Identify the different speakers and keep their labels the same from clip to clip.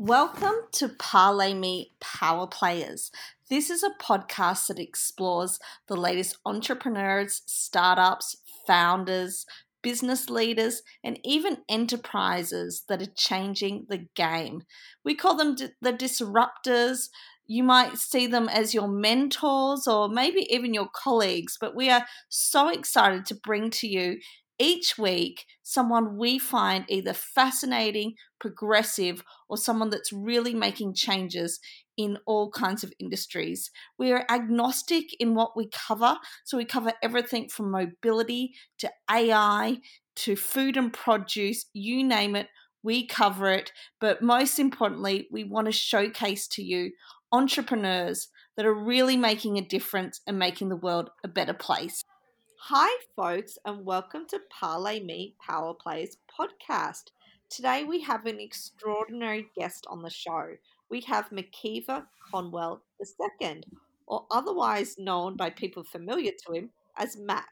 Speaker 1: Welcome to Parlay Me Power Players. This is a podcast that explores the latest entrepreneurs, startups, founders, business leaders, and even enterprises that are changing the game. We call them the disruptors. You might see them as your mentors or maybe even your colleagues, but we are so excited to bring to you each week someone we find either fascinating, progressive, or someone that's really making changes in all kinds of industries. We are agnostic in what we cover, so we cover everything from mobility to AI to food and produce, you name it, we cover it. But most importantly, we want to showcase to you entrepreneurs that are really making a difference and making the world a better place. Hi, folks, and welcome to Parlay Me Power Players podcast. Today we have an extraordinary guest on the show. We have McKeever Conwell II, or otherwise known by people familiar to him as Mac.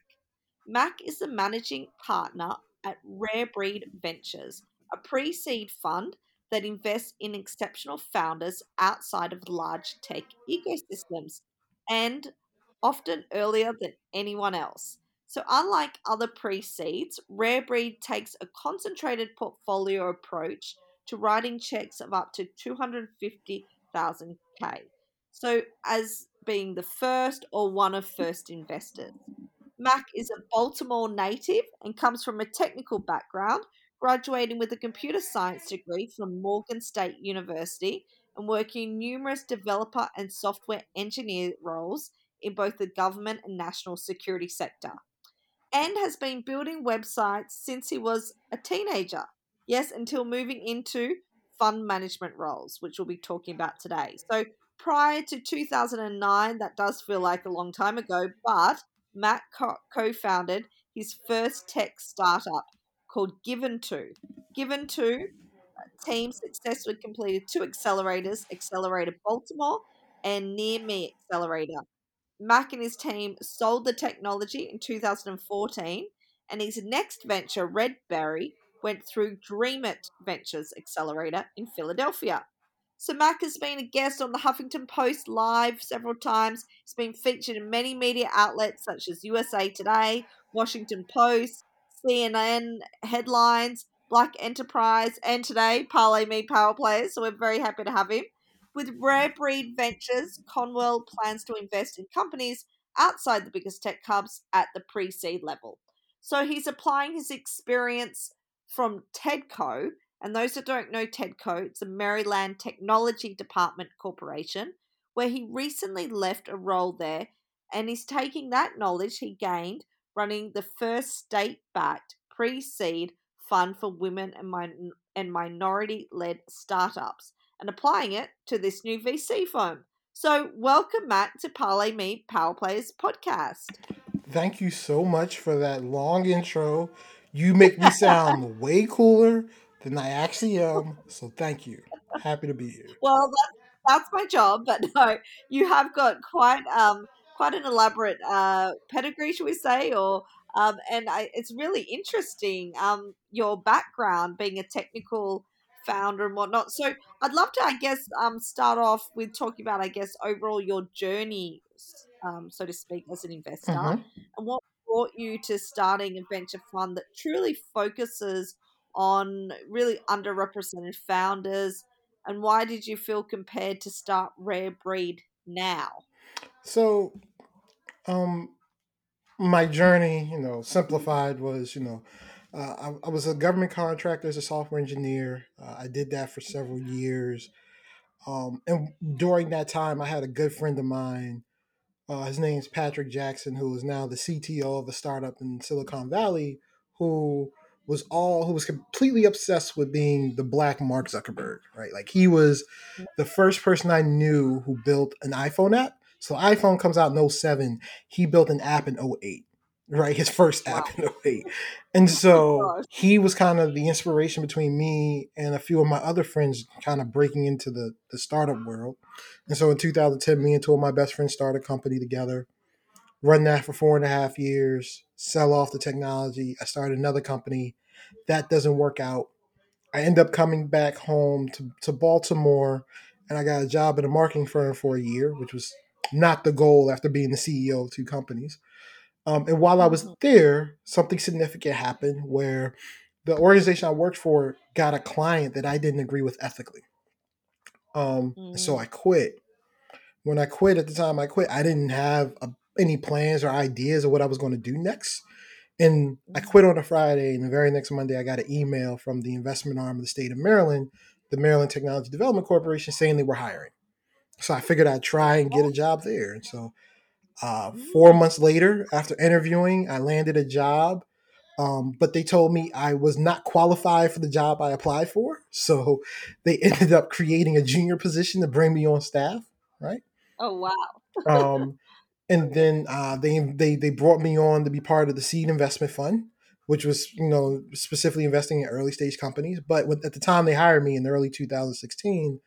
Speaker 1: Mac is the managing partner at Rare Breed Ventures, a pre seed fund that invests in exceptional founders outside of large tech ecosystems and often earlier than anyone else. So, unlike other pre seeds, Rare Breed takes a concentrated portfolio approach to writing checks of up to 250,000K. So, as being the first or one of first investors. Mac is a Baltimore native and comes from a technical background, graduating with a computer science degree from Morgan State University and working numerous developer and software engineer roles in both the government and national security sector and has been building websites since he was a teenager. Yes, until moving into fund management roles, which we'll be talking about today. So prior to 2009, that does feel like a long time ago, but Mac co founded his first tech startup called Given2. Given2 team successfully completed two accelerators Accelerate Baltimore and NewMe Accelerator Mac and his team sold the technology in 2014, and his next venture, Redberry, went through DreamIt Ventures Accelerator in Philadelphia. So Mac has been a guest on the Huffington Post live several times. He's been featured in many media outlets such as USA Today, Washington Post, CNN headlines, Black Enterprise, and today Parlay Me Power Players. So we're very happy to have him. With Rare Breed Ventures, Conwell plans to invest in companies outside the biggest tech hubs at the pre seed level. So he's applying his experience from TEDCO. And those that don't know TEDCO, it's a Maryland Technology Department Corporation, where he recently left a role there and he's taking that knowledge he gained running the first state backed pre seed fund for women and, min- and minority led startups and applying it to this new VC firm. So, welcome, Mac, to Parlay Me Power Players podcast.
Speaker 2: Thank you so much for that long intro. You make me sound way cooler than I actually am. So, thank you. Happy to be here.
Speaker 1: Well, that's, that's my job, but no, you have got quite um quite an elaborate uh, pedigree, should we say, or um, and I, it's really interesting um, your background being a technical founder and whatnot. So I'd love to, I guess, um, start off with talking about, I guess, overall your journey, um, so to speak, as an investor, mm-hmm. and what brought you to starting a venture fund that truly focuses on really underrepresented founders, and why did you feel compared to start Rare Breed now?
Speaker 2: So, um, my journey, you know, simplified was, you know, I, I, was a government contractor as a software engineer. Uh, I did that for several years. Um, and during that time, I had a good friend of mine. Uh, his name's Patrick Jackson, who is now the CTO of a startup in Silicon Valley, who was all who was completely obsessed with being the black Mark Zuckerberg, right? Like he was the first person I knew who built an iPhone app. So iPhone comes out in 07. He built an app in 08 right? His first app wow. in 08. And so oh he was kind of the inspiration between me and a few of my other friends kind of breaking into the, the startup world. And so in 2010, me and two of my best friends started a company together, run that for four and a half years, sell off the technology. I started another company. That doesn't work out. I end up coming back home to, to Baltimore and I got a job at a marketing firm for a year, which was not the goal after being the CEO of two companies. Um, and while I was
Speaker 1: Mhm.
Speaker 2: there, something significant happened where the organization I worked for got a client that I didn't agree with ethically. Um, and so
Speaker 1: Mm.
Speaker 2: I quit. When I quit at the time I quit, I didn't have a, any plans or ideas of what I was going to do next. And I
Speaker 1: Mhm.
Speaker 2: quit on a Friday, and the very next Monday, I got an email from the investment arm of the state of Maryland, the Maryland Technology Development Corporation, saying they were hiring. So I figured I'd try and get a job there. And so uh, four
Speaker 1: Mm.
Speaker 2: months later, after interviewing, I landed a job. Um, but they told me I was not qualified for the job I applied for. So they ended up creating a junior position to bring me on staff, right?
Speaker 1: Oh wow.
Speaker 2: Um, and then uh, they they they brought me on to be part of the seed investment fund, which was you know specifically investing in early stage companies. But with, at the time they hired me in the early 2016,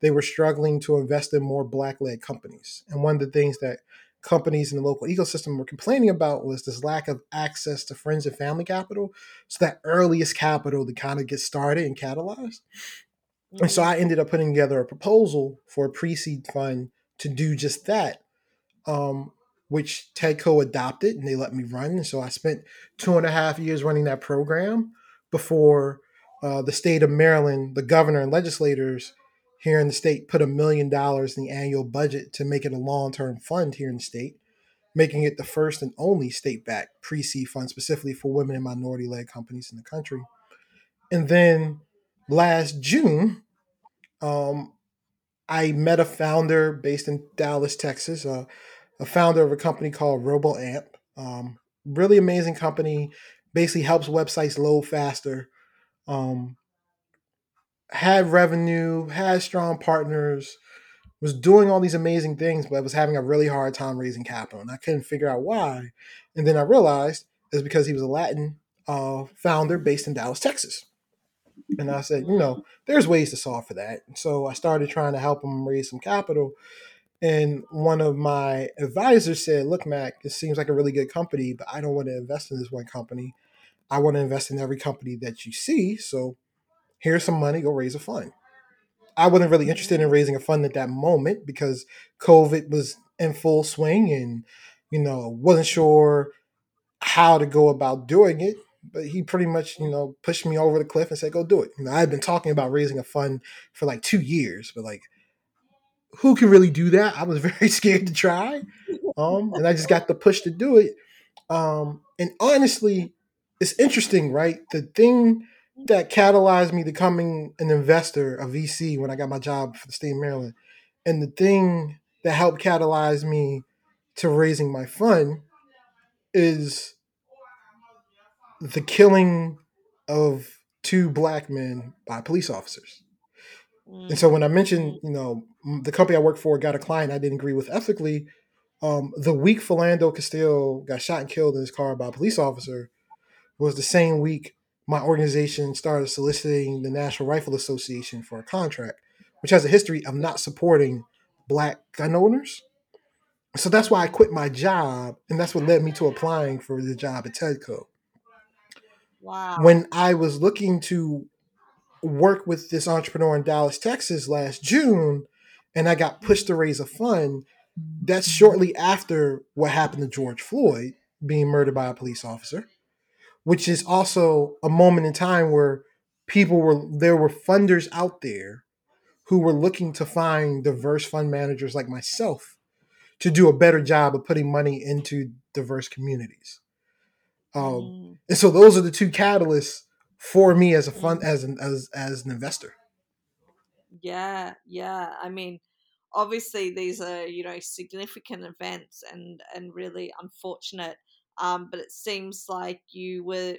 Speaker 2: they were struggling to invest in more black led companies. And one of the things that companies in the local ecosystem were complaining about was this lack of access to friends and family capital. So that earliest capital to kind of get started and catalyzed. And so. I ended up putting together a proposal for a pre seed fund to do just that, um, which TEDCO adopted and they let me run. And so I spent two and a half years running that program before uh, the state of Maryland, the governor and legislators here in the state put a million dollars in the annual budget to make it a long term fund here in the state, making it the first and only state backed pre seed fund specifically for women and minority led companies in the country. And then last June, um, I met a founder based in Dallas, Texas, uh, a founder of a company called RoboAmp. Um, really amazing company, basically helps websites load faster. Um, had revenue, had strong partners, was doing all these amazing things, but was having a really hard time raising capital. And I couldn't figure out why. And then I realized it's because he was a Latin uh, founder based in Dallas, Texas. And I said, you know, there's ways to solve for that. So I started trying to help him raise some capital. And one of my advisors said, Look, Mac, this seems like a really good company, but I don't want to invest in this one company. I want to invest in every company that you see. So here's some money, go raise a fund. I wasn't really interested in raising a fund at that moment because COVID was in full swing and, you know, wasn't sure how to go about doing it. But he pretty much, you know, pushed me over the cliff and said, go do it. You know, I had been talking about raising a fund for like two years, but like, who can really do that? I was very scared to try. Um, and I just got the push to do it. Um, and honestly, it's interesting, right? The thing that catalyzed me to becoming an investor, a VC, when I got my job for the state of Maryland, and the thing that helped catalyze me to raising my fund is the killing of two black men by police officers. And so when I mentioned, you know, the company I work for got a client I didn't agree with ethically, um, the week Philando Castile got shot and killed in his car by a police officer was the same week my organization started soliciting the National Rifle Association for a contract, which has a history of not supporting black gun owners. So that's why I quit my job, and that's what led me to applying for the job at TEDCO.
Speaker 1: Wow.
Speaker 2: When I was looking to work with this entrepreneur in Dallas, Texas last June, and I got pushed to raise a fund, that's shortly after what happened to George Floyd being murdered by a police officer, which is also a moment in time where people were there were funders out there who were looking to find diverse fund managers like myself to do a better job of putting money into diverse communities. Um,
Speaker 1: Mm.
Speaker 2: and so those are the two catalysts for me as a fund as an as as an investor.
Speaker 1: Yeah, yeah. I mean, obviously these are you know significant events and and really unfortunate. Um, but it seems like you were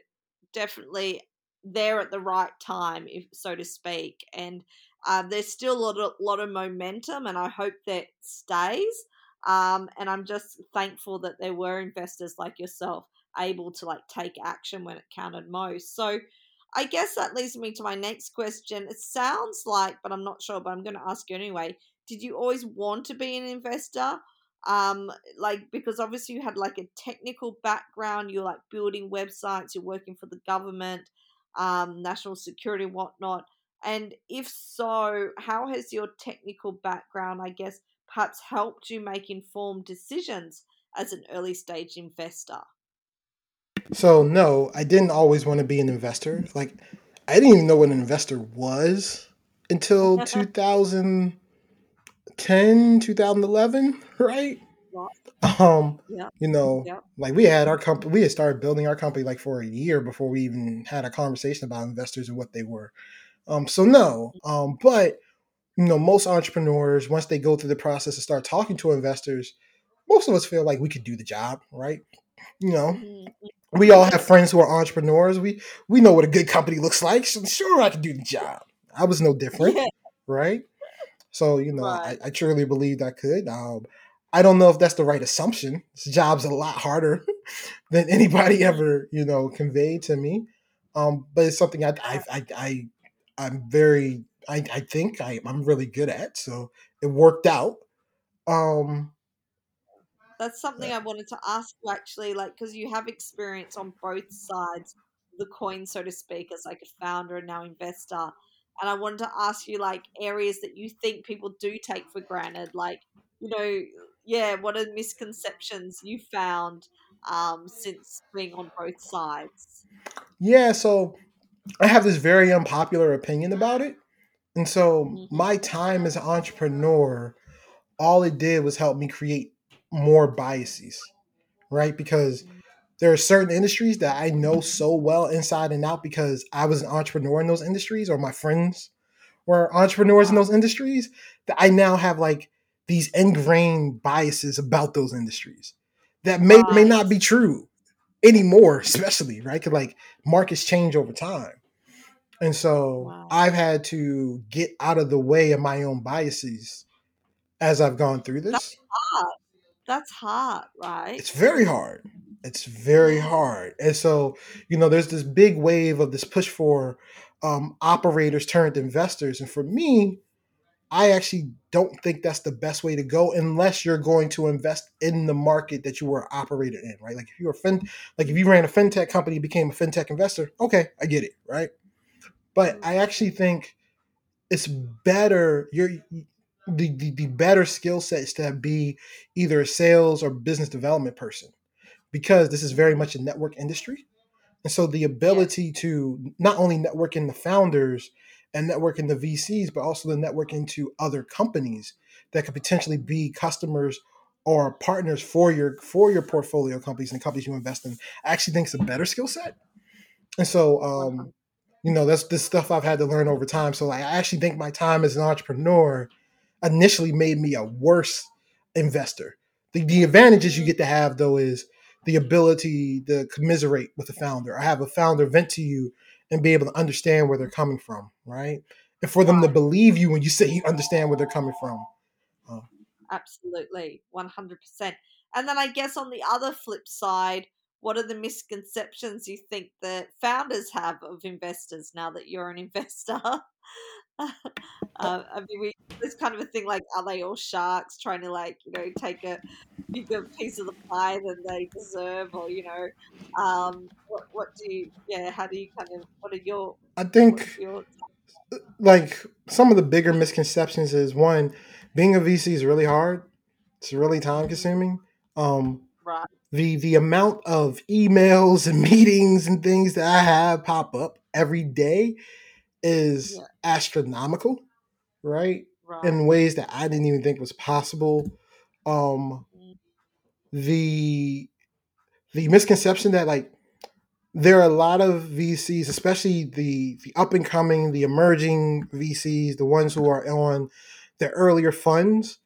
Speaker 1: definitely there at the right time, if so to speak. And uh, there's still a lot of, lot of momentum, and I hope that stays. Um, and I'm just thankful that there were investors like yourself able to like take action when it counted most. So I guess that leads me to my next question. It sounds like, but I'm not sure, but I'm going to ask you anyway. Did you always want to be an investor? Um, like because obviously you had like a technical background, you're like building websites, you're working for the government. um, national security and whatnot? And if so, how has your technical background, I guess, perhaps helped you make informed decisions as an early stage investor?
Speaker 2: So no, I didn't always want to be an investor. Like I didn't even know what an investor was until 2010, 2011, right? Um,
Speaker 1: Yeah.
Speaker 2: you know,
Speaker 1: Yeah.
Speaker 2: like we had our company, we had started building our company like for a year before we even had a conversation about investors and what they were. Um, so no, um, but you know, most entrepreneurs once they go through the process and start talking to investors, most of us feel like we could do the job, right? You know,
Speaker 1: Mhm.
Speaker 2: we all have friends who are entrepreneurs. We we know what a good company looks like. So sure, I can do the job. I was no different,
Speaker 1: Yeah.
Speaker 2: right? So you know, I,
Speaker 1: Right.
Speaker 2: I truly believed I could. Um, I don't know if that's the right assumption. This job's a lot harder than anybody ever you know conveyed to me. Um, but it's something I I I, I I'm very I, I think I, I'm really good at. So it worked out. Um,
Speaker 1: That's something
Speaker 2: uh,
Speaker 1: I wanted to ask you actually, like, because you have experience on both sides of the coin, so to speak, as like a founder and now investor. And I wanted to ask you, like, areas that you think people do take for granted, like, you know, yeah, what are misconceptions you found um, since being on both sides?
Speaker 2: yeah. So I have this very unpopular opinion about it. And so
Speaker 1: hmm
Speaker 2: my time as an entrepreneur, all it did was help me create more biases, right? Because there are certain industries that I know so well inside and out because I was an entrepreneur in those industries or my friends were entrepreneurs in those industries that I now have like these ingrained biases about those industries that may may not be true anymore, especially, right? Because like markets change over time. And so
Speaker 1: right.
Speaker 2: I've had to get out of the way of my own biases as I've gone through this.
Speaker 1: That's hard. That's hard, right?
Speaker 2: It's very hard. It's very hard. And so, you know, there's this big wave of this push for um, operators turned investors. And for me, I actually don't think that's the best way to go unless you're going to invest in the market that you were operated in, right? Like if you were fin, like if you ran a fintech company, became a fintech investor, okay, I get it, right? But I actually think it's better you're the, the, the better skill set is to be either a sales or business development person because this is very much a network industry. And so the
Speaker 1: yeah,
Speaker 2: ability to not only network in the founders and network in the vcs but also the network into other companies that could potentially be customers or partners for your for your portfolio companies and companies you invest in i actually think it's a better skill set. And so um you know that's this stuff i've had to learn over time. So like, i actually think my time as an entrepreneur initially made me a worse investor. The, the advantages you get to have though is the ability to commiserate with the founder I have a founder vent to you and be able to understand where they're coming from right and for them to believe you when you say you understand where they're coming from Uh,
Speaker 1: Absolutely, 100%. And then I guess on the other flip side, what are the misconceptions you think that founders have of investors now that you're an investor? Uh, I mean, we, there's kind of a thing like, are they all sharks trying to like, you know, take a bigger piece of the pie than they deserve, or you know, um, what what do you, yeah, how do you kind of, what are your,
Speaker 2: i think
Speaker 1: your,
Speaker 2: like some of the bigger misconceptions is one being a vc is really hard. It's really time consuming. Um
Speaker 1: right,
Speaker 2: the the amount of emails and meetings and things that I have pop up every day is
Speaker 1: yeah,
Speaker 2: astronomical, right?
Speaker 1: right,
Speaker 2: In ways that I didn't even think was possible. Um,
Speaker 1: mm,
Speaker 2: the the misconception that like there are a lot of VCs, especially the the up and coming, the emerging VCs, the ones who are on the earlier funds,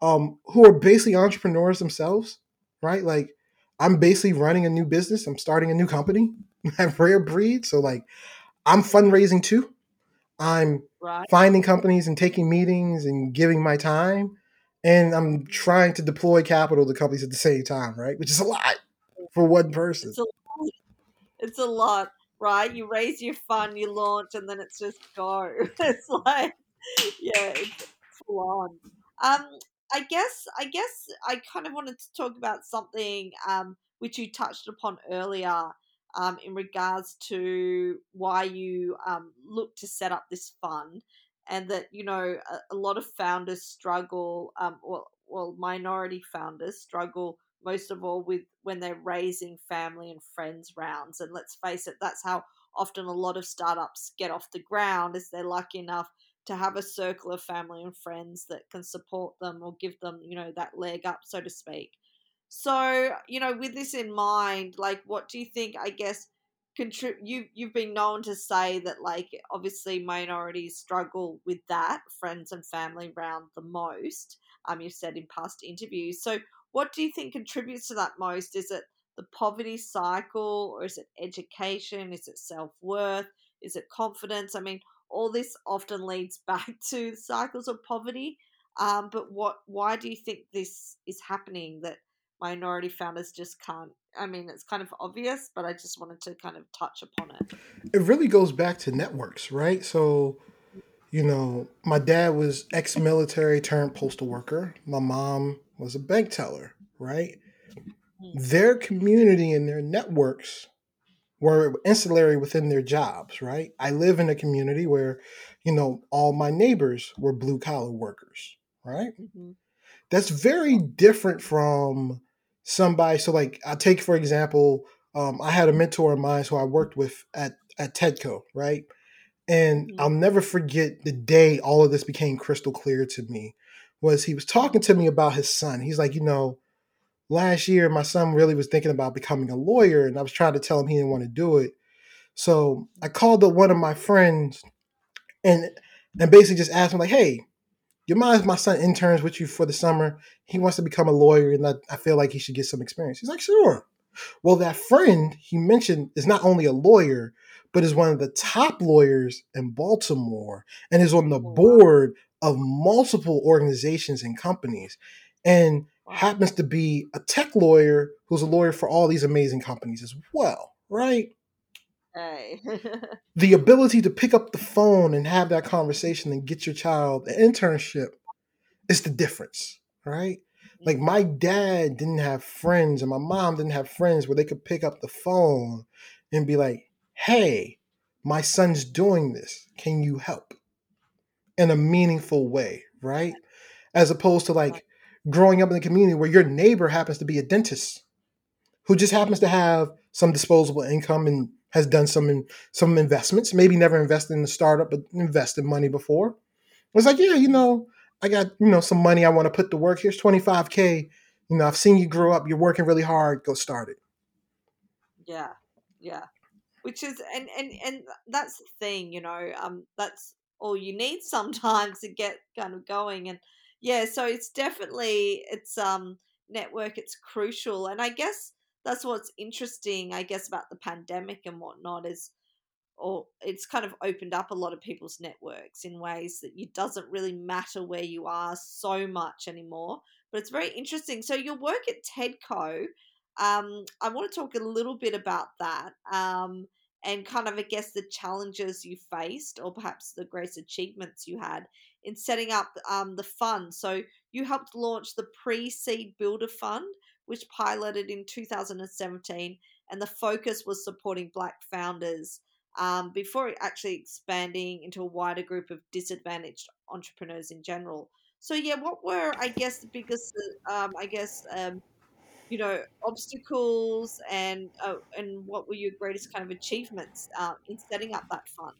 Speaker 2: um, who are basically entrepreneurs themselves, right? Like I'm basically running a new business. I'm starting a new company at Rare Breed. So like I'm fundraising too. I'm
Speaker 1: right,
Speaker 2: finding companies and taking meetings and giving my time. And I'm trying to deploy capital to companies at the same time, right? Which is a lot for one person.
Speaker 1: it's a It's a lot, right? You raise your fund, you launch, and then it's just go. It's like, yeah, it's full on. Um, I guess, I guess, I kind of wanted to talk about something um, which you touched upon earlier. Um, in regards to why you um, look to set up this fund, and that you know a, a lot of founders struggle, um, well, well, minority founders struggle most of all with when they're raising family and friends rounds. And let's face it, that's how often a lot of startups get off the ground, is they're lucky enough to have a circle of family and friends that can support them or give them, you know, that leg up, so to speak. So, you know, with this in mind, like, what do you think? I guess contrib- you you've been known to say that, like, obviously minorities struggle with that, friends and family round the most. Um, you've said in past interviews. So, what do you think contributes to that most? Is it the poverty cycle, or is it education? Is it self worth? Is it confidence? I mean, all this often leads back to cycles of poverty. Um, but what? Why do you think this is happening? That minority founders just can't. I mean, it's kind of obvious, but I just wanted to kind of touch upon it.
Speaker 2: It really goes back to networks, right? So, you know, my dad was ex military turned postal worker. My mom was a bank teller, right? Mm. Their community and their networks were ancillary within their jobs, right? I live in a community where, you know, all my neighbors were blue collar workers, right? Mm-hmm. That's very different from somebody. So, like, I take for example, um, I had a mentor of mine who I worked with at at Tedco, right? And mm-hmm. I'll never forget the day all of this became crystal clear to me. Was he was talking to me about his son? He's like, you know, last year my son really was thinking about becoming a lawyer, and I was trying to tell him he didn't want to do it. So I called up one of my friends and and basically just asked him like, hey, you mind my son interns with you for the summer? He wants to become a lawyer, and I, I feel like he should get some experience. He's like, sure. Well, that friend he mentioned is not only a lawyer, but is one of the top lawyers in Baltimore and is on the oh, board of multiple organizations and companies and happens to be a tech lawyer who's a lawyer for all these amazing companies as well, right? The ability to pick up the phone and have that conversation and get your child an internship is the difference, right? Like mm-hmm. my dad didn't have friends and my mom didn't have friends where they could pick up the phone and be like, "Hey, my son's doing this. Can you help?" in a meaningful way, right? As opposed to like growing up in the community where your neighbor happens to be a dentist who just happens to have some disposable income and has done some in, some investments, maybe never invested in a startup, but invested money before. It's like, yeah, you know, I got, you know, some money I want to put to work. Here's 25K. You know, I've seen you grow up. You're working really hard. Go start it.
Speaker 1: Yeah. Yeah. Which is and and and that's the thing, you know, um that's all you need sometimes to get kind of going and yeah, so it's definitely it's um network, it's crucial. And I guess that's what's interesting, I guess, about the pandemic and whatnot is or it's kind of opened up a lot of people's networks in ways that it doesn't really matter where you are so much anymore. But it's very interesting. So your work at Tedco, um, I want to talk a little bit about that. Um, and kind of, I guess, the challenges you faced, or perhaps the greatest achievements you had in setting up um, the fund. So you helped launch the Pre Seed Builder Fund, which piloted in 2017, and the focus was supporting Black founders um, before actually expanding into a wider group of disadvantaged entrepreneurs in general. So yeah, what were I guess the biggest, um, I guess, um, you know, obstacles and uh, and what were your greatest kind of achievements uh, in setting up that fund?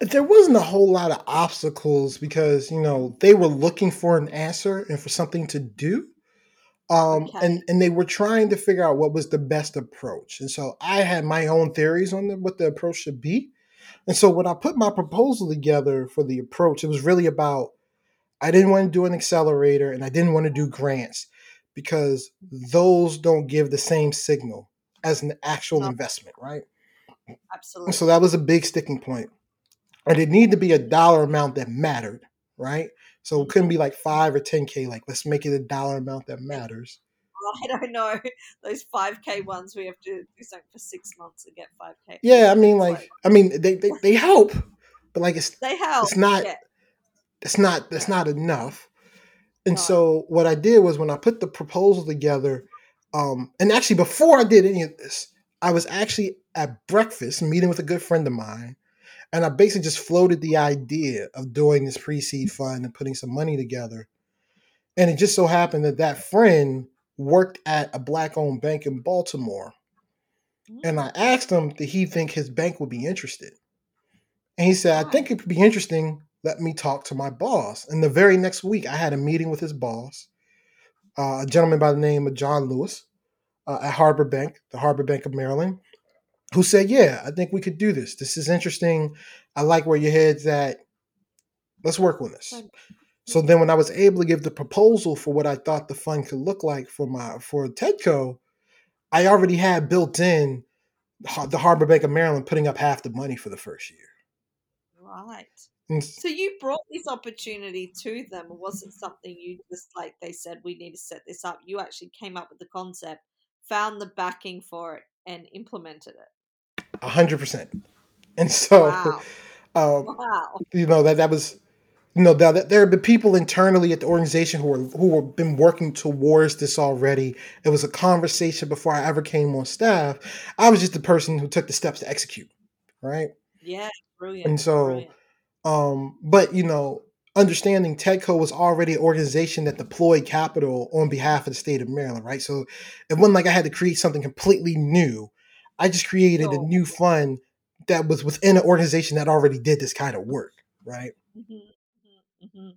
Speaker 2: There wasn't a whole lot of obstacles because you know they were looking for an answer and for something to do. Um, okay. and and they were trying to figure out what was the best approach. And so I had my own theories on the, what the approach should be. And so when I put my proposal together for the approach, it was really about I didn't want to do an accelerator and I didn't want to do grants because those don't give the same signal as an actual investment, right?
Speaker 1: Absolutely.
Speaker 2: So that was a big sticking point. And it needed to be a dollar amount that mattered, right? So it couldn't be like five or ten k. Like let's make it a dollar amount that matters.
Speaker 1: I don't know those five k ones. We have to do something for six months to get five k.
Speaker 2: Yeah, I mean, like, I mean, they, they they help, but like it's
Speaker 1: they help.
Speaker 2: It's not. Yeah. It's not. That's not enough. And no. so what I did was when I put the proposal together, um, and actually before I did any of this, I was actually at breakfast meeting with a good friend of mine, and I basically just floated the idea of doing this pre seed fund and putting some money together. And it just so happened that that friend worked at a black owned bank in Baltimore. And I asked him, did he think his bank would be interested? And he said, I think it could be interesting. Let me talk to my boss. And the very next week, I had a meeting with his boss, uh, a gentleman by the name of John Lewis uh, at Harbor Bank, the Harbor Bank of Maryland, who said, Yeah, I think we could do this. This is interesting. I like where your head's at. Let's work on this. So then when I was able to give the proposal for what I thought the fund could look like for my for Tedco, I already had built in the Harbor Bank of Maryland putting up half the money for the first year.
Speaker 1: Right. And so you brought this opportunity to them, it something you just like they said we need to set this up? You actually came up with the concept, found the backing for it, and implemented it.
Speaker 2: A hundred percent. And so, wow. Um, wow. you know that that was you know that there have been people internally at the organization who are who have been working towards this already. It was a conversation before I ever came on staff. I was just the person who took the steps to execute, right?
Speaker 1: Yeah, brilliant.
Speaker 2: And so, brilliant. um, but you know, understanding Tedco was already an organization that deployed capital on behalf of the state of Maryland, right? So it wasn't like I had to create something completely new. I just created a new fund that was within an organization that already did this kind of work, right?
Speaker 1: Mm-hmm. Mm-hmm.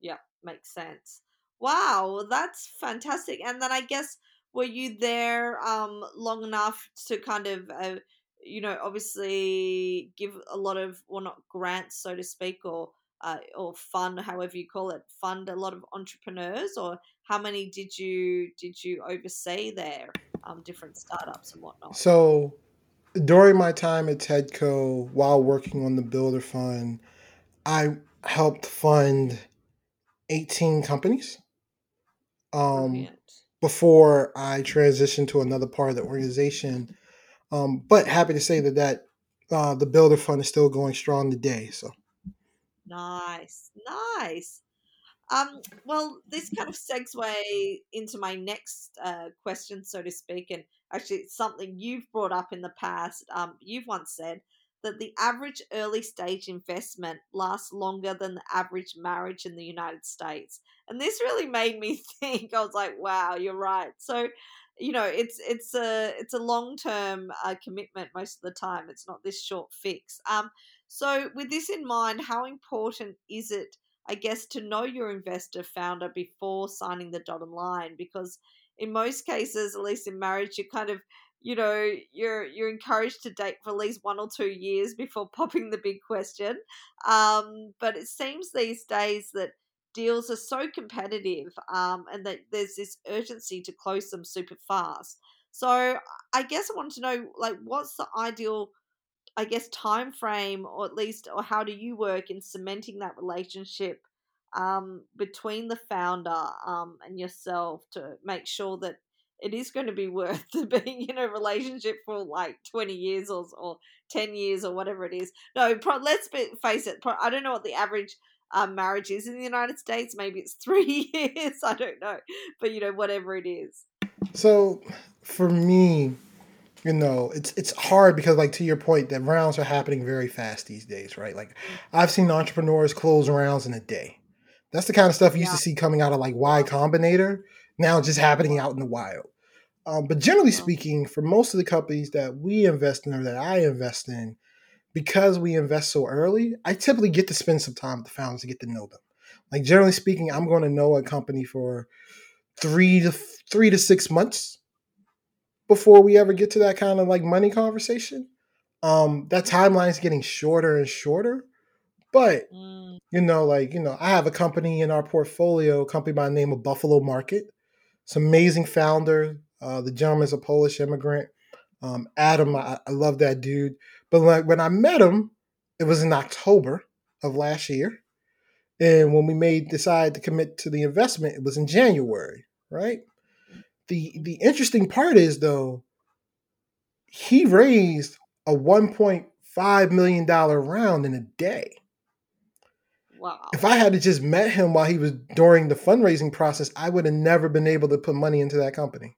Speaker 1: Yeah, makes sense. Wow, that's fantastic. And then I guess were you there um long enough to kind of uh, you know obviously give a lot of well not grants so to speak or uh, or fund however you call it fund a lot of entrepreneurs or how many did you did you oversee there um different startups and whatnot
Speaker 2: so during my time at tedco while working on the builder fund i helped fund 18 companies um, before I transitioned to another part of the organization. Um, but happy to say that that uh, the Builder Fund is still going strong today. So
Speaker 1: nice, nice. Um, well, this kind of segue into my next uh, question, so to speak, and actually it's something you've brought up in the past. Um, you've once said that the average early stage investment lasts longer than the average marriage in the United States. And this really made me think. I was like, wow, you're right. So, you know, it's it's a it's a long term uh, commitment most of the time. It's not this short fix. Um, so with this in mind, how important is it? I guess to know your investor founder before signing the dotted line because in most cases, at least in marriage, you're kind of you know you're you're encouraged to date for at least one or two years before popping the big question. Um, but it seems these days that deals are so competitive um, and that there's this urgency to close them super fast. So i guess i want to know like what's the ideal i guess time frame or at least or how do you work in cementing that relationship um, between the founder um, and yourself to make sure that it is going to be worth being in a relationship for like 20 years or, or 10 years or whatever it is. No, pro- let's be, face it. Pro- I don't know what the average um, marriage is in the United States. Maybe it's three years. I don't know. But, you know, whatever it is.
Speaker 2: So for me, you know, it's it's hard because like to your point, that rounds are happening very fast these days, right? Like I've seen entrepreneurs close rounds in a day. That's the kind of stuff you yeah. used to see coming out of like Y Combinator now just happening out in the wild. Um, but generally speaking, for most of the companies that we invest in or that I invest in, because we invest so early, I typically get to spend some time with the founders to get to know them. Like generally speaking, I'm going to know a company for three to three to six months before we ever get to that kind of like money conversation. Um, that timeline is getting shorter and shorter, but mm. you know, like you know, I have a company in our portfolio, a company by the name of Buffalo Market. It's amazing founder. Uh, the gentleman's a Polish immigrant. Um, Adam, I, I love that dude. But like when I met him, it was in October of last year. And when we made decide to commit to the investment, it was in January, right? The the interesting part is though, he raised a 1.5 million dollar round in a day.
Speaker 1: Wow.
Speaker 2: If I had to just met him while he was during the fundraising process, I would have never been able to put money into that company.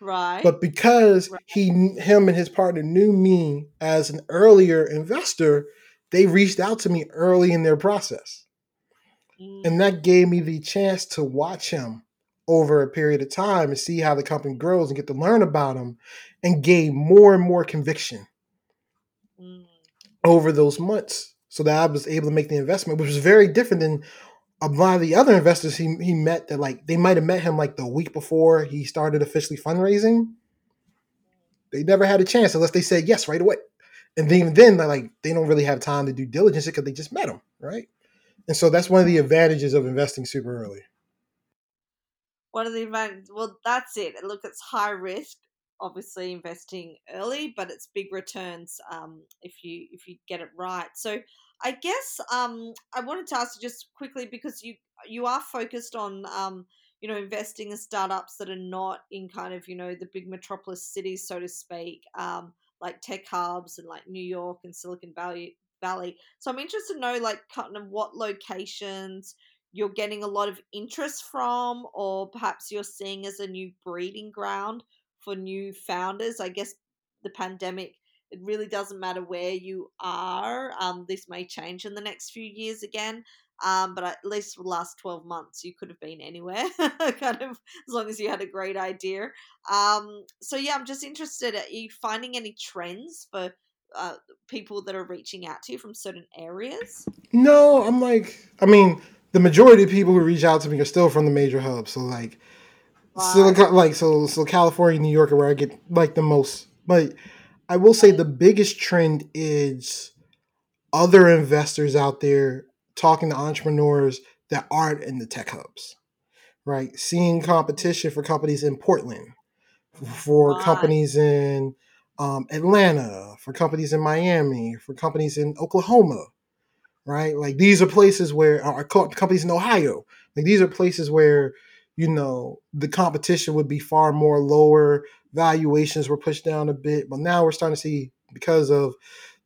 Speaker 1: Right.
Speaker 2: But because he, him, and his partner knew me as an earlier investor, they reached out to me early in their process,
Speaker 1: Mm,
Speaker 2: and that gave me the chance to watch him over a period of time and see how the company grows and get to learn about them and gain more and more conviction
Speaker 1: mm,
Speaker 2: over those months, so that I was able to make the investment, which was very different than a lot of the other investors he, he met that like they might have met him like the week before he started officially fundraising. They never had a chance unless they said yes right away. And then, even then, they're like they don't really have time to do diligence because they just met him, right? And so that's one of the advantages of investing super early.
Speaker 1: One of the advantages, well, that's it. Look, it's high risk, obviously investing early, but it's big returns um, if you if you get it right. So, I guess um, I wanted to ask you just quickly because you you are focused on um, you know investing in startups that are not in kind of you know the big metropolis cities, so to speak, um, like tech hubs and like New York and Silicon Valley. Valley. So I'm interested to know like kind of what locations you're getting a lot of interest from, or perhaps you're seeing as a new breeding ground for new founders. I guess the pandemic, it really doesn't matter where you are. Um, this may change in the next few years again. Um, but at least for the last 12 months, you could have been anywhere, kind of, as long as you had a great idea. Um, so, yeah, I'm just interested. Are you finding any trends for uh, people that are reaching out to you from certain areas?
Speaker 2: No, I'm like, I mean, the majority of people who reach out to me are still from the major hubs. So like. Silicon, like so, so California, New York are where I get like the most. But I will say the biggest trend is other investors out there talking to entrepreneurs that aren't in the tech hubs, right? Seeing competition for companies in Portland, for
Speaker 1: Right.
Speaker 2: companies in um, Atlanta, for companies in Miami, for companies in Oklahoma, right? Like these are places where co- companies in Ohio. Like these are places where you know the competition would be far more lower. Valuations were pushed down a bit, but now we're starting to see because of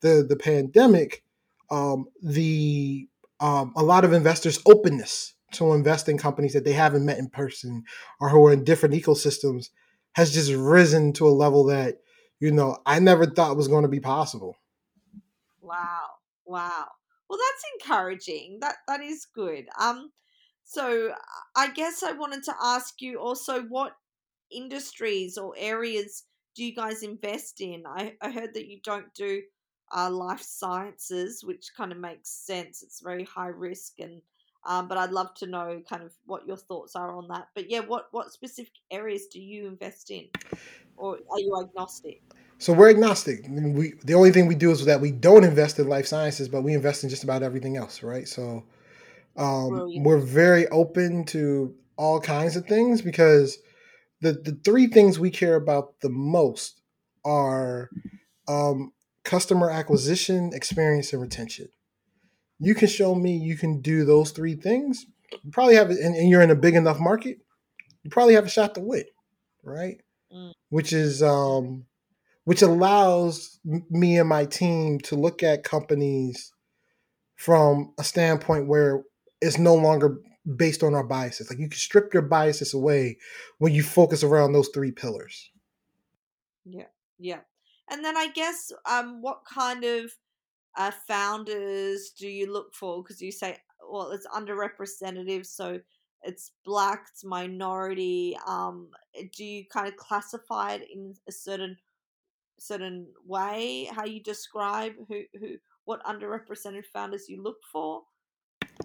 Speaker 2: the the pandemic, um, the um, a lot of investors' openness to invest in companies that they haven't met in person or who are in different ecosystems has just risen to a level that you know I never thought was going to be possible.
Speaker 1: Wow. Wow. Well, that's encouraging. That that is good. Um so I guess I wanted to ask you also what industries or areas do you guys invest in? I, I heard that you don't do uh, life sciences, which kind of makes sense. It's very high risk and um, but I'd love to know kind of what your thoughts are on that. But yeah, what what specific areas do you invest in, or are you agnostic?
Speaker 2: So we're agnostic. We the only thing we do is that we don't invest in life sciences, but we invest in just about everything else, right? So um, we're very open to all kinds of things because the the three things we care about the most are um, customer acquisition, experience, and retention. You can show me you can do those three things. You probably have, and, and you're in a big enough market. You probably have a shot to win, right?
Speaker 1: Mm.
Speaker 2: Which is um, which allows me and my team to look at companies from a standpoint where it's no longer based on our biases. Like you can strip your biases away when you focus around those three pillars.
Speaker 1: Yeah, yeah. And then I guess um, what kind of uh, founders do you look for? Because you say, well, it's underrepresented, so it's black, it's minority. Um, do you kind of classify it in a certain certain way? How you describe who who what underrepresented founders you look for?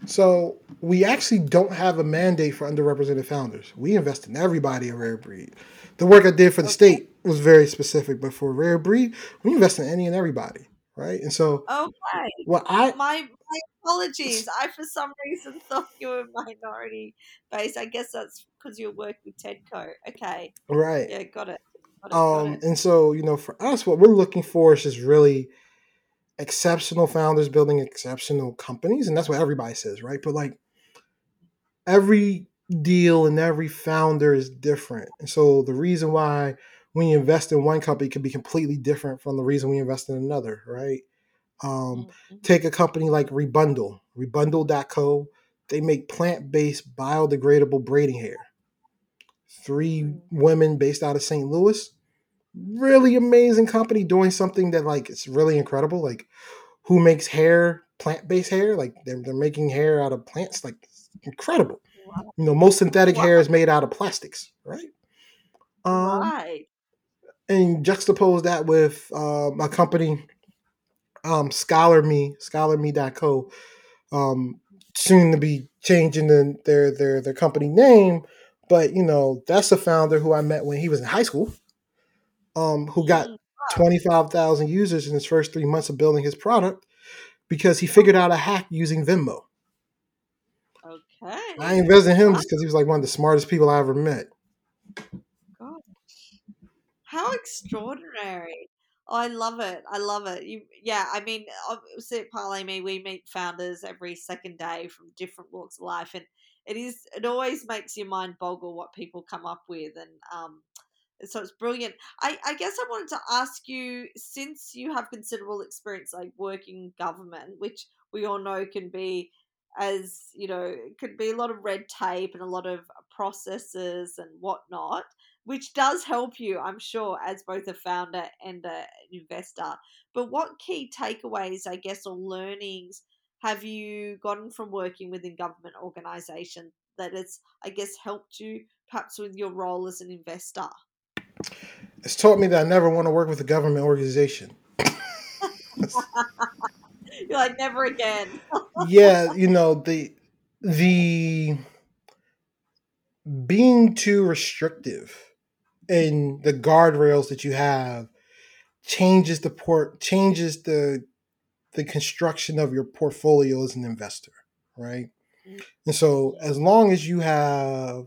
Speaker 2: So we actually don't have a mandate for underrepresented founders. We invest in everybody in Rare Breed. The work I did for the
Speaker 1: Okay.
Speaker 2: state was very specific, but for Rare Breed, we invest in any and everybody, right? And so
Speaker 1: Okay.
Speaker 2: what I
Speaker 1: My my apologies. I for some reason thought you were minority based. I guess that's because you work with Tedco. Okay.
Speaker 2: right.
Speaker 1: Yeah, got it. Got it. Got
Speaker 2: Um, and so, you know, for us, what we're looking for is just really exceptional founders building exceptional companies. And that's what everybody says, right? But like every deal and every founder is different. And so the reason why when you invest in one company can be completely different from the reason we invest in another, right? Um,
Speaker 1: Mm, mhm.
Speaker 2: take a company like Rebundle, Rebundle.co. They make plant based biodegradable braiding hair. three
Speaker 1: Mm.
Speaker 2: women based out of St. Louis. Really amazing company doing something that like it's really incredible. Like who makes hair, plant based hair? Like they're, they're making hair out of plants, like incredible.
Speaker 1: Wow.
Speaker 2: You know, most synthetic
Speaker 1: Wow.
Speaker 2: hair is made out of plastics, right? Um,
Speaker 1: right.
Speaker 2: and juxtapose that with um, a company, um, Scholar Me, ScholarMe.co, um, soon to be changing the, their their their company name. But you know, that's a founder who I met when he was in high school, um, who got
Speaker 1: Mm.
Speaker 2: twenty five thousand users in his first three months of building his product because he figured out a hack using Venmo.
Speaker 1: Okay.
Speaker 2: I invested in him just because he was like one of the smartest people I ever met.
Speaker 1: Gosh. How extraordinary. Oh, I love it. I love it. You, yeah, I mean, obviously at Parlay Me, we meet founders every second day from different walks of life, and it is it always makes your mind boggle what people come up with, and um, so it's brilliant. I, I guess I wanted to ask you, since you have considerable experience like working government, which we all know can be as you know, could be a lot of red tape and a lot of processes and whatnot which does help you, I'm sure, as both a founder and an investor. But what key takeaways, I guess, or learnings have you gotten from working within government organisation that has, I guess, helped you perhaps with your role as an investor?
Speaker 2: It's taught me that I never want to work with a government organization.
Speaker 1: You're like, never again.
Speaker 2: yeah, you know the the being too restrictive in the guardrails that you have changes the port changes the the construction of your portfolio as an investor, right?
Speaker 1: Mm.
Speaker 2: And so as long as you have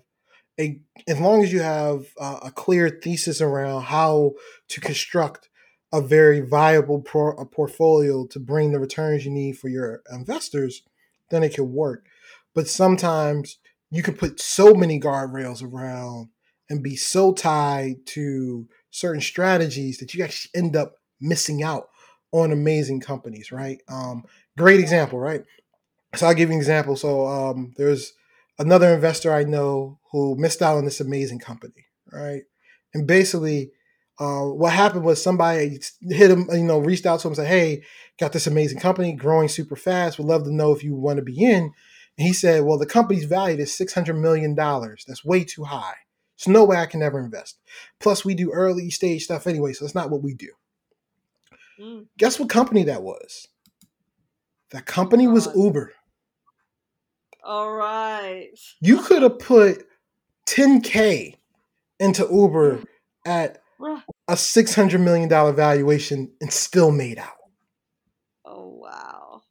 Speaker 2: a as long as you have uh, a clear thesis around how to construct a very viable pro, a portfolio to bring the returns you need for your investors, then it can work. But sometimes you can put so many guardrails around and be so tied to certain strategies that you actually end up missing out on amazing companies, right? Um, great example, right? So I'll give you an example. So um, there's another investor I know who missed out on this amazing company, right? And basically, uh, what happened was somebody hit him, you know, reached out to him and said, "Hey, got this amazing company, growing super fast. Would love to know if you want to be in." And he said, "Well, the company's valued is six hundred million dollars. That's way too high. There's no way I can ever invest. Plus, we do early stage stuff anyway, so that's not what we do."
Speaker 1: Mm.
Speaker 2: Guess what company that was? That company was Uber.
Speaker 1: All right.
Speaker 2: You could have put 10K into Uber at a $600 million valuation and still made out.
Speaker 1: Oh, wow.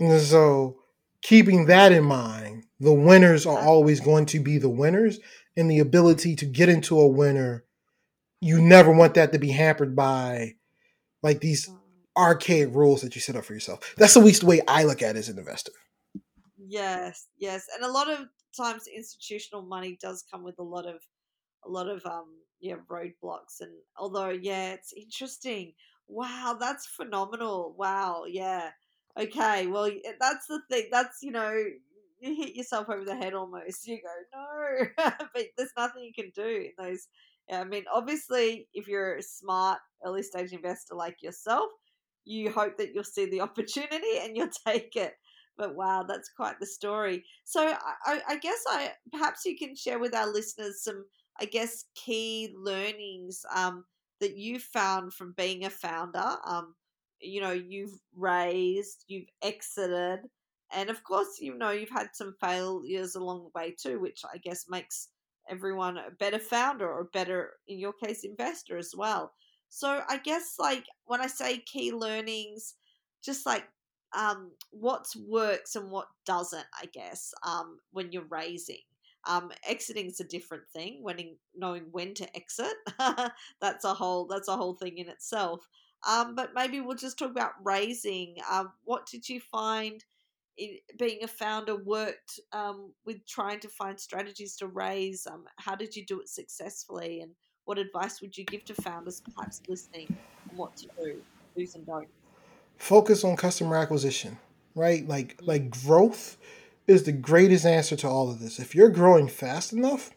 Speaker 2: And so, keeping that in mind, the winners are always going to be the winners, and the ability to get into a winner, you never want that to be hampered by like these
Speaker 1: Mm.
Speaker 2: archaic rules that you set up for yourself. That's the least way I look at it as an investor.
Speaker 1: Yes, yes, and a lot of times institutional money does come with a lot of a lot of um yeah roadblocks and although yeah it's interesting. Wow that's phenomenal. Wow yeah. Okay well that's the thing that's you know you hit yourself over the head almost you go no. But there's nothing you can do in those yeah, i mean obviously if you're a smart early stage investor like yourself you hope that you'll see the opportunity and you'll take it but wow that's quite the story so i, I guess i perhaps you can share with our listeners some I guess, key learnings um, that you found from being a founder? Um, you know, you've raised, you've exited, and of course, you know, you've had some failures along the way too, which I guess makes everyone a better founder or better, in your case, investor as well. So I guess, like, when I say key learnings, just like um, what works and what doesn't, I guess, um, when you're raising. Um, exiting is a different thing. When in, knowing when to exit, that's a whole that's a whole thing in itself. Um, but maybe we'll just talk about raising. Um, what did you find in being a founder worked um, with trying to find strategies to raise? How did you do it successfully? And what advice would you give to founders perhaps listening on what to do, do's and don'ts?
Speaker 2: Focus on customer acquisition, right? Like like growth is the greatest answer to all of this. If you're growing fast enough,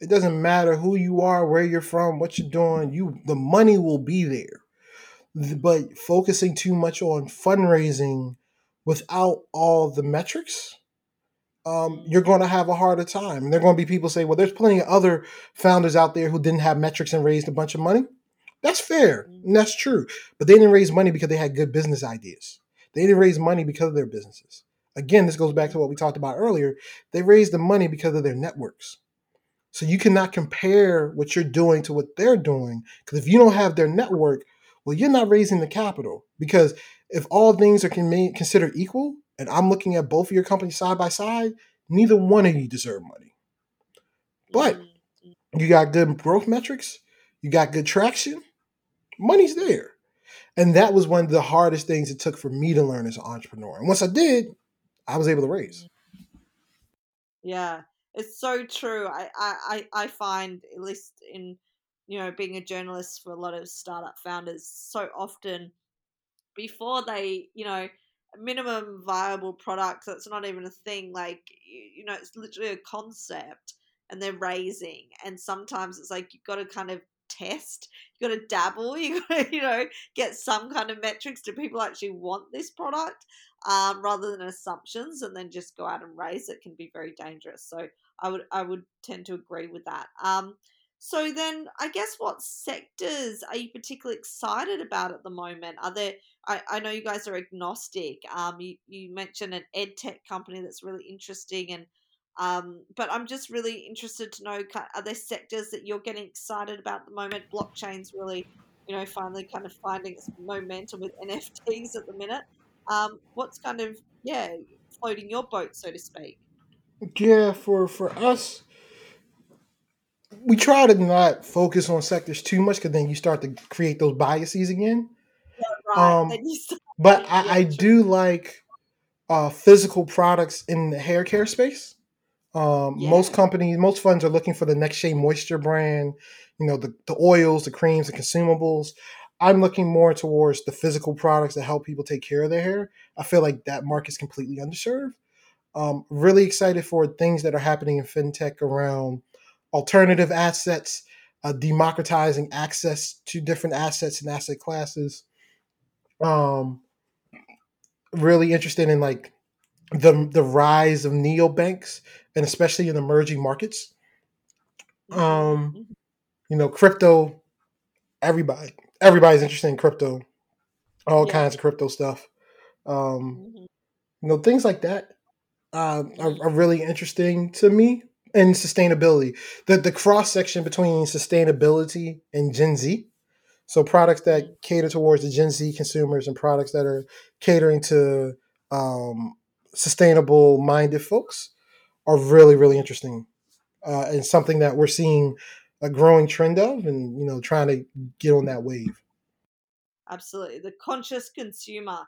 Speaker 2: It doesn't matter who you are, where you're from, what you're doing. You the money will be there. But focusing too much on fundraising without all the metrics, um, you're going to have a harder time. And there are going to be people say, well, there's plenty of other founders out there who didn't have metrics and raised a bunch of money. That's fair. And that's mm-hmm. true. But they didn't raise money because they had good business ideas. They didn't raise money because of their businesses. Again, this goes back to what we talked about earlier. They raised the money because of their networks. So you cannot compare what you're doing to what they're doing. Because if you don't have their network, well, you're not raising the capital. Because if all things are considered equal, and I'm looking at both of your companies side by side, neither one of you deserve money. But mm-hmm. you got good growth metrics, you got good traction, money's there. And that was one of the hardest things it took for me to learn as an entrepreneur. And once I did, I was able to raise.
Speaker 1: Yeah, it's so true. I, I, I find, at least in, you know, being a journalist for a lot of startup founders, so often before they, you know, minimum viable products, that's not even a thing. Like, you know, it's literally a concept and they're raising. And sometimes it's like you've got to kind of test. You got to dabble. You got to, you know, get some kind of metrics. Do people actually want this product, um, rather than assumptions, and then just go out and raise it can be very dangerous. So I would I would tend to agree with that. Um, so then, I guess what sectors are you particularly excited about at the moment? Are there? I, I know you guys are agnostic. Um, you you mentioned an ed tech company that's really interesting and um, but I'm just really interested to know are there sectors that you're getting excited about at the moment? Blockchain's really, you know, finally kind of finding its momentum with NFTs at the minute. Um, what's kind of yeah floating your boat, so to speak?
Speaker 2: Yeah, for for us, we try to not focus on sectors too much because then you start to create those biases again.
Speaker 1: Yeah, right. Um,
Speaker 2: but I, I do like uh, physical products in the hair care space. Um, yeah. Most companies, most funds are looking for the next Shea Moisture brand, you know, the, the oils, the creams, the consumables. I'm looking more towards the physical products that help people take care of their hair. I feel like that market's completely underserved. Um, really excited for things that are happening in fintech around alternative assets, uh, democratizing access to different assets and asset classes. Um, really interested in like the the rise of neobanks and especially in emerging markets. Um, mm-hmm. you know, crypto. Everybody, everybody's interested in crypto. All yeah. kinds of crypto stuff. Um, mm-hmm. You know, things like that uh, are, are really interesting to me. And sustainability, the the cross section between sustainability and Gen Z. So products that mm-hmm. cater towards the Gen Z consumers and products that are catering to um, sustainable minded folks are really really interesting uh, and something that we're seeing a growing trend of and you know trying to get on that wave.
Speaker 1: Absolutely the conscious consumer.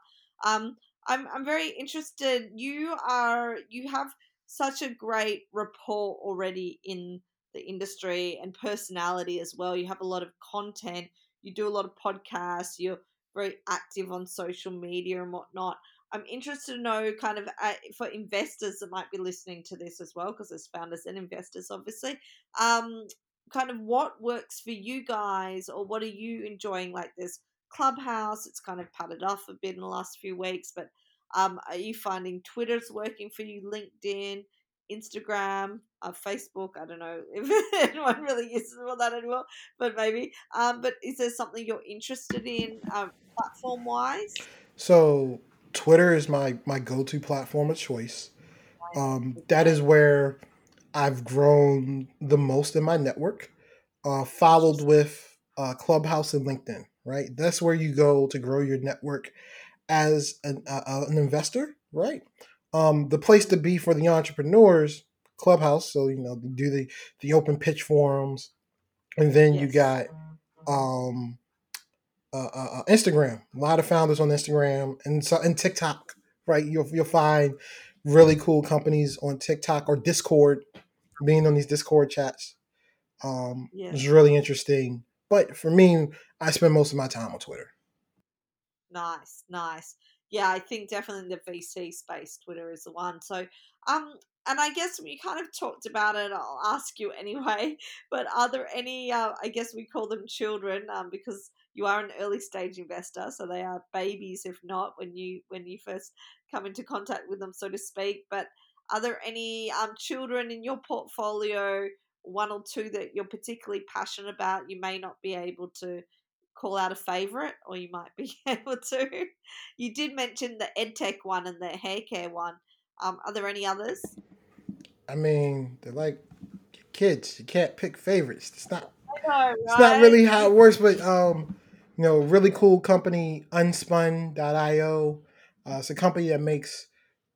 Speaker 1: Um i'm i'm very interested you are you have such a great rapport already in the industry and personality as well you have a lot of content you do a lot of podcasts you're very active on social media and whatnot I'm interested to know kind of uh, for investors that might be listening to this as well, because there's founders and investors, obviously. Um, kind of what works for you guys, or what are you enjoying? Like this Clubhouse, it's kind of padded off a bit in the last few weeks, but um, are you finding Twitter's working for you? LinkedIn, Instagram, uh, Facebook. I don't know if anyone really uses all that anymore, but maybe. Um, but is there something you're interested in um, platform wise?
Speaker 2: So Twitter is my my go to platform of choice. Um, that is where I've grown the most in my network, uh, followed with uh, Clubhouse and LinkedIn. Right, that's where you go to grow your network as an, uh, an investor. Right, um, the place to be for the entrepreneurs. Clubhouse, so you know, do the the open pitch forums, and then yes. you got um, uh, uh, uh, Instagram. A lot of founders on Instagram and so and TikTok, right? You'll you'll find really cool companies on TikTok or Discord, being on these Discord chats. Um, yeah. is really interesting. But for me, I spend most of my time on Twitter.
Speaker 1: Nice, nice. yeah, I think definitely the VC space, Twitter is the one. So, um, and I guess we kind of talked about it. I'll ask you anyway. But are there any? Uh, I guess we call them children um, because you are an early stage investor, so they are babies, if not when you when you first come into contact with them, so to speak. But are there any um, children in your portfolio, one or two that you're particularly passionate about? You may not be able to call out a favorite, or you might be able to. You did mention the EdTech one and the hair care one. Um, are there any others?
Speaker 2: I mean, they're like kids. You can't pick favorites. It's not.
Speaker 1: Know, right?
Speaker 2: It's not really how it works, but um, you know, really cool company, Unspun.io. Uh, it's a company that makes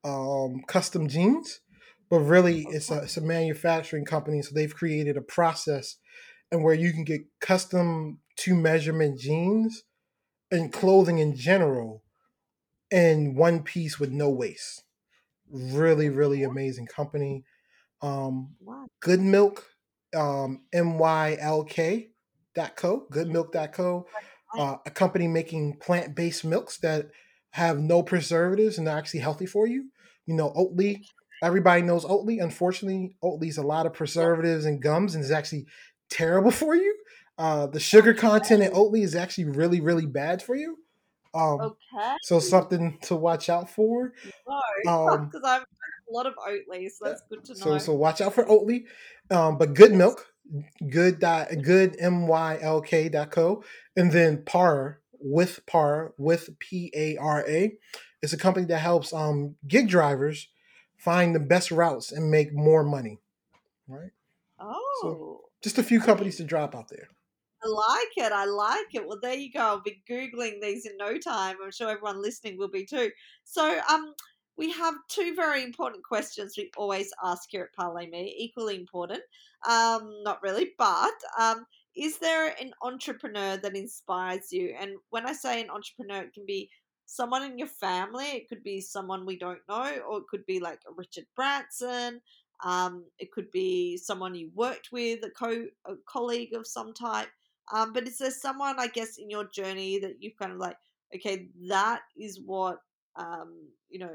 Speaker 2: um, custom jeans, but really it's a, it's a manufacturing company. So they've created a process and where you can get custom to measurement jeans and clothing in general in one piece with no waste. Really, really amazing company. Um. Good Milk, um, co. goodmylk.co, uh, a company making plant based milks that have no preservatives and are actually healthy for you. You know, Oatly, everybody knows Oatly. Unfortunately, Oatly's a lot of preservatives and gums and is actually terrible for you. Uh, the sugar content in Oatly is actually really, really bad for you. Um,
Speaker 1: Okay.
Speaker 2: so something to watch out for.
Speaker 1: No,
Speaker 2: Um,
Speaker 1: because I'm a lot of Oatly, so that's good to know.
Speaker 2: So so watch out for Oatly. Um, but good milk, good dot good M Y L K dot co. And then Par with Par with P A R A. It's a company that helps um gig drivers find the best routes and make more money. Right?
Speaker 1: oh.
Speaker 2: So Just a few companies to drop out there.
Speaker 1: I like it. I like it. Well, there you go. I'll be googling these in no time. I'm sure everyone listening will be too. So, um, we have two very important questions we always ask here at Parlay Me. Equally important. Um, not really, but um, is there an entrepreneur that inspires you? And when I say an entrepreneur, it can be someone in your family. It could be someone we don't know, or it could be like Richard Branson. Um, it could be someone you worked with, a co a colleague of some type. Um, but is there someone, I guess, in your journey that you've kind of like, okay, that is what, um, you know,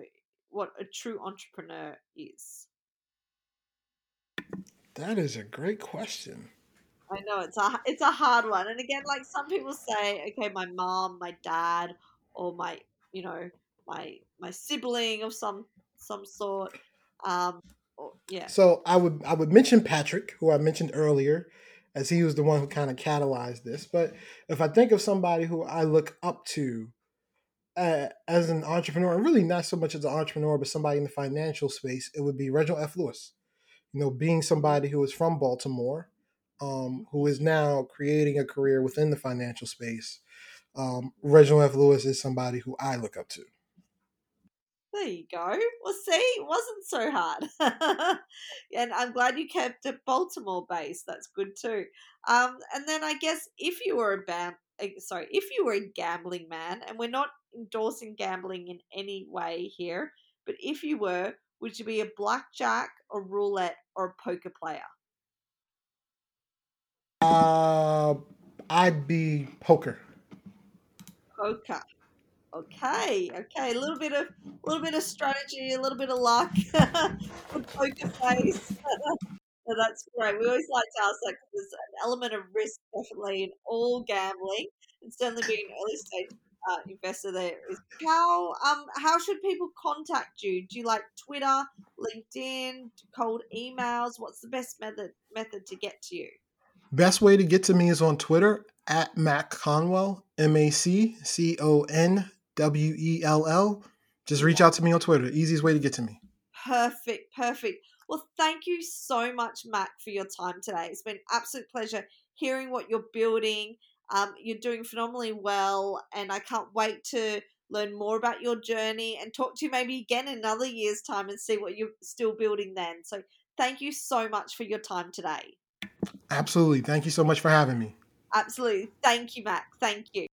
Speaker 1: what a true entrepreneur is?
Speaker 2: That is a great question.
Speaker 1: I know it's a it's a hard one, and again, like some people say, okay, my mom, my dad, or my, you know, my my sibling of some some sort. Um, or, yeah.
Speaker 2: So I would I would mention Patrick, who I mentioned earlier, as he was the one who kind of catalyzed this. But if I think of somebody who I look up to uh, as an entrepreneur, and really not so much as an entrepreneur, but somebody in the financial space, it would be Reginald F. Lewis. You know, being somebody who is from Baltimore, um, who is now creating a career within the financial space. Um, Reginald F. Lewis is somebody who I look up to.
Speaker 1: There you go. Well, see, it wasn't so hard. and I'm glad you kept it Baltimore based. That's good too. Um, and then I guess if you were a bam, eh, sorry, if you were a gambling man, and we're not endorsing gambling in any way here, but if you were, would you be a blackjack, a roulette, or a poker player?
Speaker 2: Uh, I'd be poker.
Speaker 1: Poker. Okay, okay. A little bit of, a little bit of strategy, a little bit of luck. Poker face. so that's great. We always like to ask that because there's an element of risk definitely in all gambling, and certainly being an early stage uh, investor there is. How um how should people contact you? Do you like Twitter, LinkedIn, cold emails? What's the best method method to get to you?
Speaker 2: Best way to get to me is on Twitter at Mac Conwell, M A C C O N W E L L. Just reach out to me on Twitter. Easiest way to get to me.
Speaker 1: Perfect, perfect. Well, thank you so much, Mac, for your time today. It's been an absolute pleasure hearing what you're building. Um, you're doing phenomenally well, and I can't wait to learn more about your journey and talk to you maybe again in another year's time and see what you're still building then. So, thank you so much for your time today.
Speaker 2: Absolutely. Thank you so much for having me.
Speaker 1: Absolutely. Thank you, Mac. Thank you.